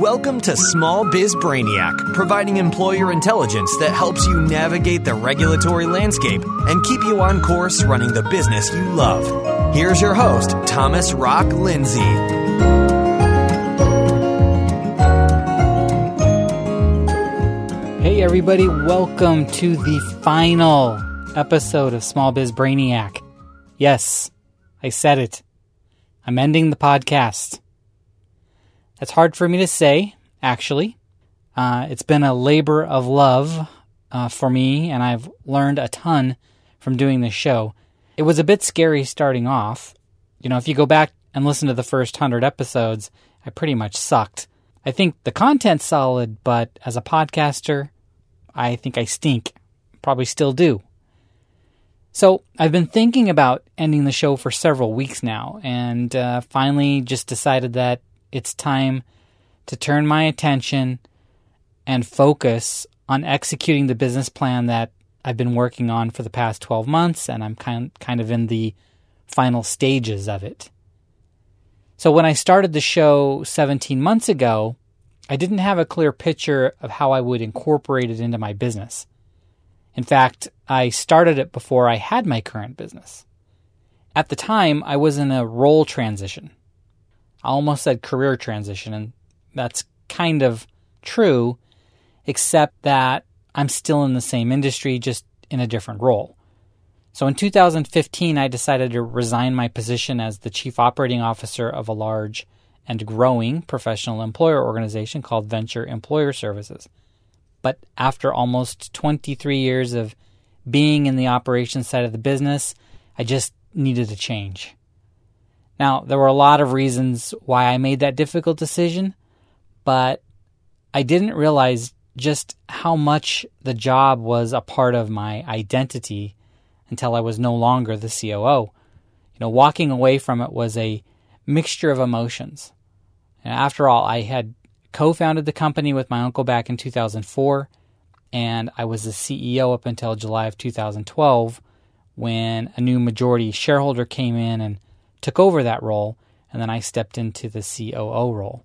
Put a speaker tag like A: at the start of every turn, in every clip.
A: Welcome to Small Biz Brainiac, providing employer intelligence that helps you navigate the regulatory landscape and keep you on course running the business you love. Here's your host, Thomas Rock Lindsay.
B: Hey, everybody, welcome to the final episode of Small Biz Brainiac. Yes, I said it. I'm ending the podcast. That's hard for me to say, actually. Uh, it's been a labor of love uh, for me, and I've learned a ton from doing this show. It was a bit scary starting off. You know, if you go back and listen to the first 100 episodes, I pretty much sucked. I think the content's solid, but as a podcaster, I think I stink. Probably still do. So I've been thinking about ending the show for several weeks now, and uh, finally just decided that it's time to turn my attention and focus on executing the business plan that I've been working on for the past 12 months, and I'm kind kind of in the final stages of it. So when I started the show 17 months ago, I didn't have a clear picture of how I would incorporate it into my business. In fact, I started it before I had my current business. At the time, I was in a role transition. I almost said career transition, and that's kind of true, except that I'm still in the same industry, just in a different role. So in 2015, I decided to resign my position as the chief operating officer of a large and growing professional employer organization called Venture Employer Services. But after almost 23 years of being in the operations side of the business, I just needed a change. Now, there were a lot of reasons why I made that difficult decision, but I didn't realize just how much the job was a part of my identity until I was no longer the COO. You know, walking away from it was a mixture of emotions. And after all, I had co founded the company with my uncle back in 2004, and I was the CEO up until July of 2012 when a new majority shareholder came in and took over that role, and then I stepped into the COO role.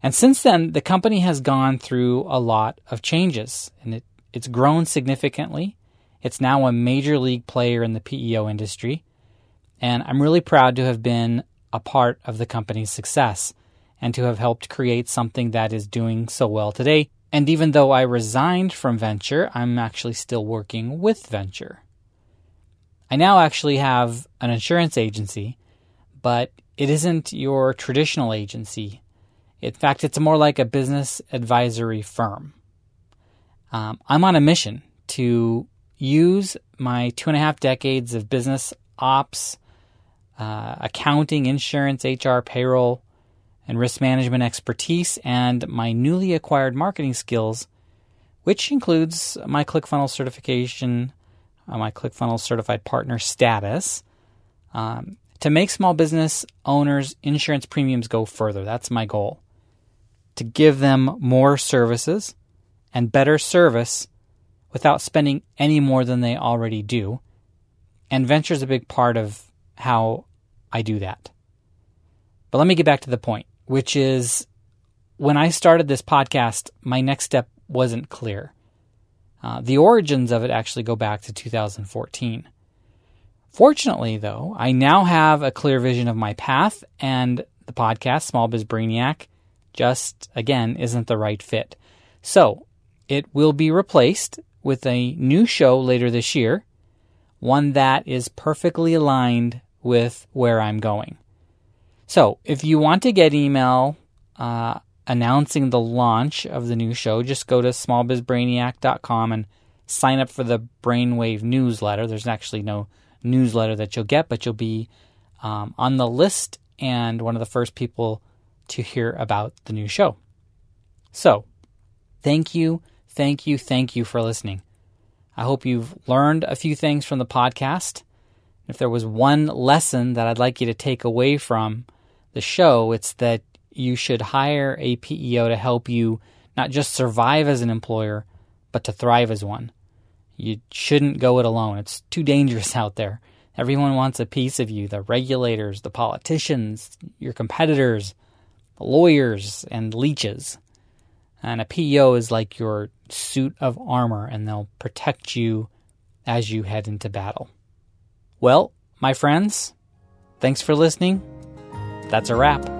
B: And since then, the company has gone through a lot of changes, and it, it's grown significantly. It's now a major league player in the PEO industry, and I'm really proud to have been a part of the company's success and to have helped create something that is doing so well today. And even though I resigned from Venture, I'm actually still working with Venture. I now actually have an insurance agency, but it isn't your traditional agency. In fact, it's more like a business advisory firm. Um, I'm on a mission to use my two and a half decades of business ops, uh, accounting, insurance, HR, payroll, and risk management expertise, and my newly acquired marketing skills, which includes my ClickFunnels certification, uh, my ClickFunnels certified partner status um, to make small business owners' insurance premiums go further. That's my goal. To give them more services and better service without spending any more than they already do. And venture is a big part of how I do that. But let me get back to the point, which is when I started this podcast, my next step wasn't clear. Uh, the origins of it actually go back to 2014. Fortunately, though, I now have a clear vision of my path, and the podcast, Small Biz Brainiac, just again isn't the right fit. So it will be replaced with a new show later this year, one that is perfectly aligned with where I'm going. So if you want to get email uh, announcing the launch of the new show, just go to smallbizbrainiac.com and sign up for the Brainwave newsletter. There's actually no newsletter that you'll get, but you'll be um, on the list and one of the first people to hear about the new show. So, thank you, thank you, thank you for listening. I hope you've learned a few things from the podcast. If there was one lesson that I'd like you to take away from the show, it's that you should hire a PEO to help you not just survive as an employer, but to thrive as one. You shouldn't go it alone. It's too dangerous out there. Everyone wants a piece of you the regulators, the politicians, your competitors, lawyers and leeches. And a PEO is like your suit of armor, and they'll protect you as you head into battle. Well, my friends, thanks for listening. That's a wrap.